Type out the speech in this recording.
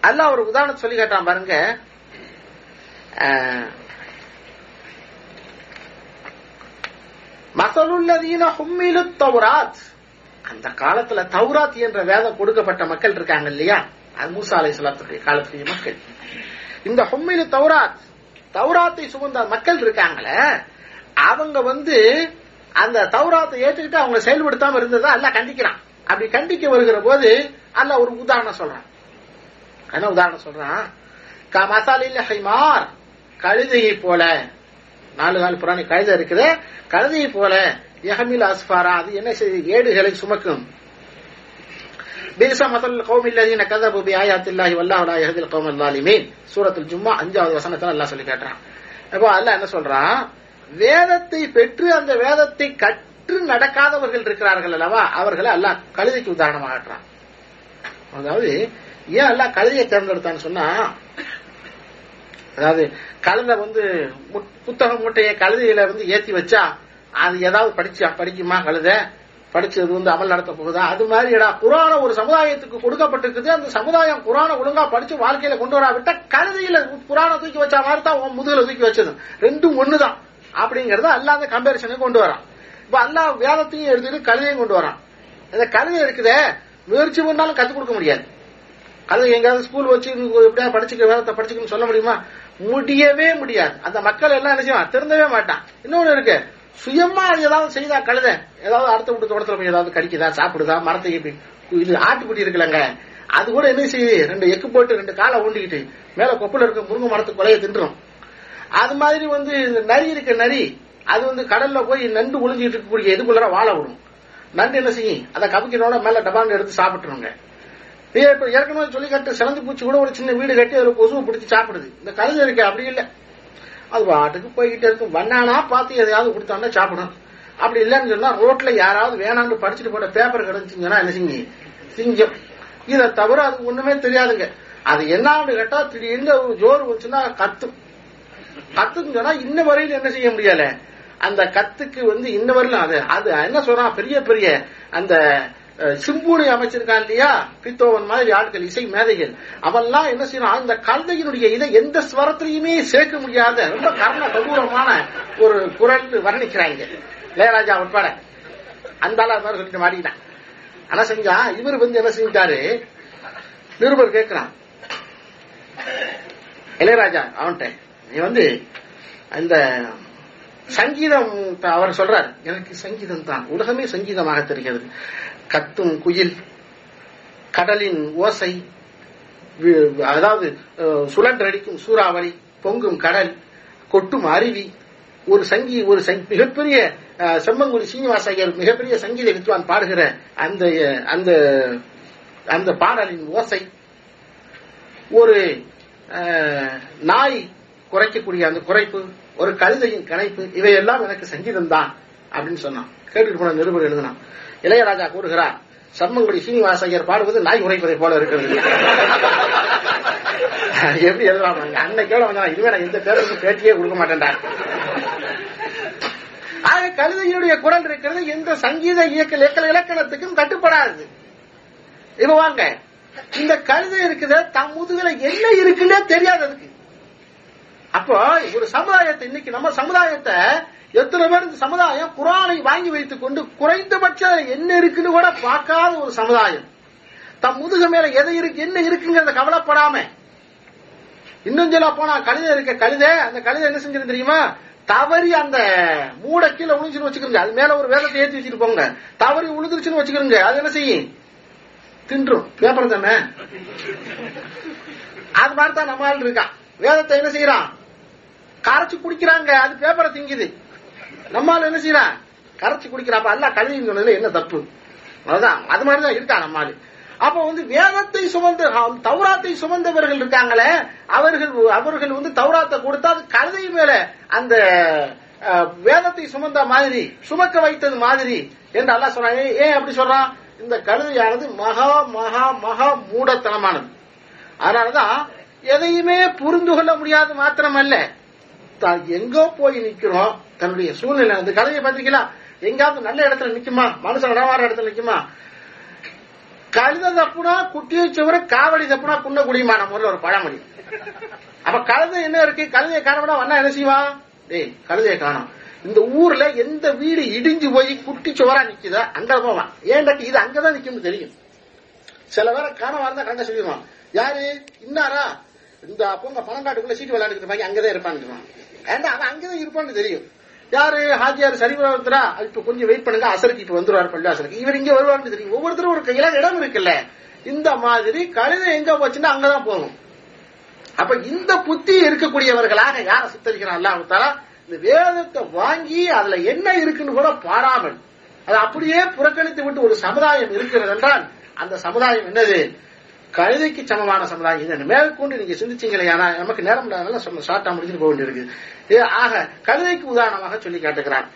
அல்ல ஒரு உதாரணத்தை சொல்லி கேட்டான் பாருங்க. மசலுள்ளதீன ஹும்மிலு தௌராத். அந்த காலத்துல தௌராத் என்ற வேதம் கொடுக்கப்பட்ட மக்கள் இருக்காங்க இல்லையா? அது மூசா அலை சலாத்துடைய காலத்துடைய மக்கள். இந்த ஹும்மிலு தௌராத் தௌராத்தை சுமந்த மக்கள் இருக்காங்களே அவங்க வந்து அந்த தௌராத்தை ஏற்றுக்கிட்டு அவங்க செயல்படுத்தாம இருந்ததா? அல்லாஹ் கண்டிக்கிறான். அப்படி கண்டிக்க வருகிற போது அல்ல ஒரு உதாரணம் சொல்றான். என்ன உதாரணம் சொல்றான்? கா மசாலில் ஹைமார். கழுதையை போல. நாலு நாள் புராணி கழுதை இருக்குது. கழுதையை போல யஹமில் அஸ்பாரா அது என்ன செய்யுது ஏடுகளை சுமக்கும். பிரிசா மசல் கௌமில்லதீன கதபு பி ஆயாத்தில்லாஹி வல்லாஹு லா யஹ்தில் கௌமல் லாலிமீன் சூரத்துல் ஜும்மா அஞ்சாவது வசனத்துல அல்லாஹ் சொல்லி காட்டுறான். அப்போ அல்லாஹ் என்ன சொல்றான்? வேதத்தை பெற்று அந்த வேதத்தை கற்று நடக்காதவர்கள் இருக்கிறார்கள் அல்லவா? அவர்களை அல்லாஹ் கழுதைக்கு உதாரணமாக அதாவது ஏன் எல்லாம் கழுதையை தேர்ந்தெடுத்தான்னு சொன்னா அதாவது கழுதை வந்து புத்தக மூட்டையை கழுதையில வந்து ஏத்தி வச்சா அது ஏதாவது படிச்சா படிக்குமா கழுதை? படிச்சது வந்து அமல் நடத்த போகுதா? அது மாதிரிடா குரான ஒரு சமுதாயத்துக்கு கொடுக்கப்பட்டிருக்குது. அந்த சமுதாயம் குரான ஒழுங்கா படிச்சு வாழ்க்கையில கொண்டு வராவிட்டா கழுதையில குரான தூக்கி வச்சா மாதிரி தான் உன் முதுகுல தூக்கி வச்சது. ரெண்டும் ஒண்ணுதான். அப்படிங்கறத அல்லாத கம்பேரிசனுக்கு கொண்டு வரான். இப்ப அல்லா வேதத்தையும் எழுதிட்டு கழுதையும் கொண்டு வரான். இந்த கழுதை இருக்குதே முயற்சி பண்ணாலும் கத்துக் கொடுக்க முடியாது. அது எங்கேயாவது ஸ்கூல் வச்சு எப்படியா படிச்சுக்க வேலை படிச்சுக்கணும்னு சொல்ல முடியுமா? முடியவே முடியாது. அந்த மக்கள் எல்லாம் என்ன செய்வான் திருந்தவே மாட்டான் இன்னொன்னு இருக்கு. சுயமா அது ஏதாவது செய்தா கழுத. ஏதாவது அடுத்த விட்டு தோட்டத்துல போய் ஏதாவது கடிக்குதா சாப்பிடுதா மரத்தை இது ஆட்டுக்குட்டி இருக்குல்லங்க. அது கூட என்ன செய்யுது ரெண்டு எக்கு போட்டு ரெண்டு காலை ஊண்டிக்கிட்டு மேல கொப்புல இருக்க முருங்கை மரத்து கொலையை தின்றும் அது மாதிரி வந்து இந்த நரி இருக்க நரி. அது வந்து கடல்ல போய் நண்டு ஒளிஞ்சிட்டு இருக்கக்கூடிய எதுக்குள்ளார வாழ விடும். நண்டு என்ன செய்யும்? அதை கவிக்கிறோட மேல டபான்னு எடுத்து சாப்பிட்டுருங்க. ஏற்கனவே சொல்லி கட்ட சிறந்து பூச்சி கூட ஒரு சின்ன வீடு கட்டி அதுல கொசுவை பிடிச்சி சாப்பிடுது. இந்த கழுதை இருக்கு அப்படி இல்ல. அது பாட்டுக்கு போய்கிட்டே இருக்கும் வண்ணானா பார்த்து எதையாவது கொடுத்தாண்டா சாப்பிடும். அப்படி இல்லைன்னு சொன்னா ரோட்ல யாராவது வேணான்னு படிச்சுட்டு போட்ட பேப்பர் கிடைச்சிங்கன்னா என்ன சிங்கி? சிங்கம். இதை தவிர அது ஒண்ணுமே தெரியாதுங்க. அது என்னான்னு கேட்டா திடீர்னு ஒரு ஜோறு வந்துச்சுன்னா கத்தும் கத்துன்னு சொன்னா இன்ன வரையில என்ன செய்ய முடியல? அந்த கத்துக்கு வந்து இன்ன வரையிலும் அது அது என்ன சொல்றான் பெரிய பெரிய அந்த சிம்பூனை அமைச்சிருக்கான் இல்லையா? பித்தோவன் மாதிரி ஆட்கள் இசை மேதைகள். அவெல்லாம் என்ன செய்யணும்? அந்த கழுதையினுடைய இதை எந்த ஸ்வரத்திலையுமே சேர்க்க முடியாத ரொம்ப கர்ண கபூரமான ஒரு குரல் வர்ணிக்கிறாங்க. இளையராஜா உட்பட. அந்த மாதிரி சொல்லிட்டு மாட்டிக்கிட்டான். ஆனா செஞ்சா இவர் வந்து என்ன செஞ்சிட்டாரு? நிருபர் கேட்கிறான். இளையராஜா அவன்கிட்ட நீ வந்து அந்த சங்கீதம் அவர் சொல்றார் எனக்கு சங்கீதம் தான். உலகமே சங்கீதமாக தெரிகிறது. கத்தும் குயில் கடலின் ஓசை வி- அதாவது சுழன்றடிக்கும் சூறாவளி பொங்கும் கடல் கொட்டும் அருவி ஒரு சங்கி ஒரு மிகப்பெரிய செம்மங்குடி சீனிவாச ஐயர் மிகப்பெரிய சங்கீத வித்வான் பாடுகிற அந்த அந்த அந்த பாடலின் ஓசை ஒரு நாய் குறைக்கக்கூடிய அந்த குறைப்பு ஒரு கழுதையின் கணைப்பு இவையெல்லாம் எனக்கு சங்கீதம் தான் அப்படின்னு சொன்னான். கேட்டுட்டு போன நிருபர் எழுதினான். இளையராஜா கூறுகிறார் சம்மங்குடி சீனிவாச ஐயர் பாடுவது நாய் உரைப்பதை போல இருக்கிறது. எப்படி எழுதலாம் அன்னைக்கோட வந்தா இதுவே நான் எந்த பேருக்கு பேட்டியே கொடுக்க மாட்டேன்டா. ஆக கழுதையினுடைய குரல் இருக்கிறது எந்த சங்கீத இயக்க இலக்கணத்துக்கும் கட்டுப்படாது. இப்ப வாங்க இந்த கழுதை இருக்குது தம் முதுகுல என்ன இருக்குன்னே தெரியாததுக்கு. அப்போ ஒரு சமுதாயத்தை இன்னைக்கு நம்ம சமுதாயத்தை எத்தனை பேர் இந்த சமுதாயம் குரானை வாங்கி வைத்துக் கொண்டு குறைந்தபட்சம் என்ன இருக்குன்னு கூட பார்க்காத ஒரு சமுதாயம். தம் முதுகு மேல எதை இருக்கு என்ன இருக்குங்கிறத கவலைப்படாம. இன்னும் சொல்ல போனா கழுதை இருக்க கழுதை அந்த கழுதை என்ன செஞ்சிருந்து தெரியுமா? தவறி அந்த மூட கீழே உழிஞ்சுன்னு வச்சுக்கிறங்க. அது மேல ஒரு வேதத்தை ஏற்றி வச்சுட்டு போங்க. தவறி உழுதுருச்சுன்னு வச்சுக்கிறங்க. அது என்ன செய்யும்? தின்றும். பேப்பர் தானே? அது மாதிரி தான் நம்ம ஆள் இருக்கான் வேதத்தை என்ன செய்யறான்? கரைச்சு குடிக்கிறாங்க அது பேப்பரை திங்குது நம்மால் என்ன செய்யறான் கரைச்சு குடிக்கிறான் அப்ப அல்ல கழுவி சொன்னதுல என்ன தப்பு? அதுதான் அது மாதிரிதான் இருக்கான் நம்மால். அப்ப வந்து வேதத்தை சுமந்து தௌராத்தை சுமந்தவர்கள் இருக்காங்களே அவர்கள் அவர்கள் வந்து தௌராத்தை கொடுத்தா அது கழுதை மேல அந்த வேதத்தை சுமந்த மாதிரி சுமக்க வைத்தது மாதிரி என்று அல்லா சொன்னாங்க. ஏன் ஏன் அப்படி சொல்றான்? இந்த கழுதையானது மகா மகா மகா மூடத்தனமானது. அதனாலதான் எதையுமே புரிந்து கொள்ள முடியாது மாத்திரமல்ல. தான் எங்கோ போய் நிக்கிறோம். தன்னுடைய சூழ்நிலை அந்த கதையை பாத்தீங்களா எங்காவது நல்ல இடத்துல நிக்குமா? மனுஷன் நடவார இடத்துல நிக்குமா? கழுத தப்புனா குட்டியை சுவர காவடி தப்புனா குன்ன குடியுமா? நம்ம ஊர்ல ஒரு பழமொழி. அப்ப கழுத என்ன இருக்கு? கழுதையை காணவனா வண்ணா என்ன செய்வான் டேய் கழுதையை காணும். இந்த ஊர்ல எந்த வீடு இடிஞ்சு போய் குட்டி சுவரா நிக்குதோ அங்க போவான். ஏன்டாட்டி இது அங்கதான் நிக்கும்னு தெரியும். சில பேரை காணவா இருந்தா கண்ட சொல்லிடுவான். யாரு? இன்னாரா? இந்த பொங்க காட்டுக்குள்ள சீட்டு விளையாண்டுக்கிட்டு பாக்கி அங்கதான் இருப்பான்னு ஏன்டா அவன் அங்கதான் இருப்பான்னு தெரியும். யாரு ஹாஜியார் சரிவரத்துறா இப்ப கொஞ்சம் வெயிட் பண்ணுங்க அசருக்கு இப்ப வந்துருவாரு பள்ளிவாசலுக்கு. இவர் இங்க வருவாருன்னு தெரியும். ஒவ்வொருத்தரும் ஒரு கையில இடம் இருக்குல்ல. இந்த மாதிரி கழுதை எங்க போச்சுன்னா அங்கதான் போகும். அப்ப இந்த புத்தி இருக்கக்கூடியவர்களாக யார சித்தரிக்கிறான் அல்லாஹ் இந்த வேதத்தை வாங்கி அதுல என்ன இருக்குன்னு கூட பாராமல் அதை அப்படியே புறக்கணித்து விட்டு ஒரு சமுதாயம் இருக்கிறது என்றால் அந்த சமுதாயம் என்னது? கழுதைக்கு சமமான சமுதாயம். இதை மேற்கொண்டு நீங்க சிந்திச்சீங்களேனா நமக்கு நேரம் இல்லாதனால ஷார்ட்டா முடிச்சுட்டு போக வேண்டியிருக்கு. ஆக கழுதைக்கு உதாரணமாக சொல்லி காட்டுகிறான்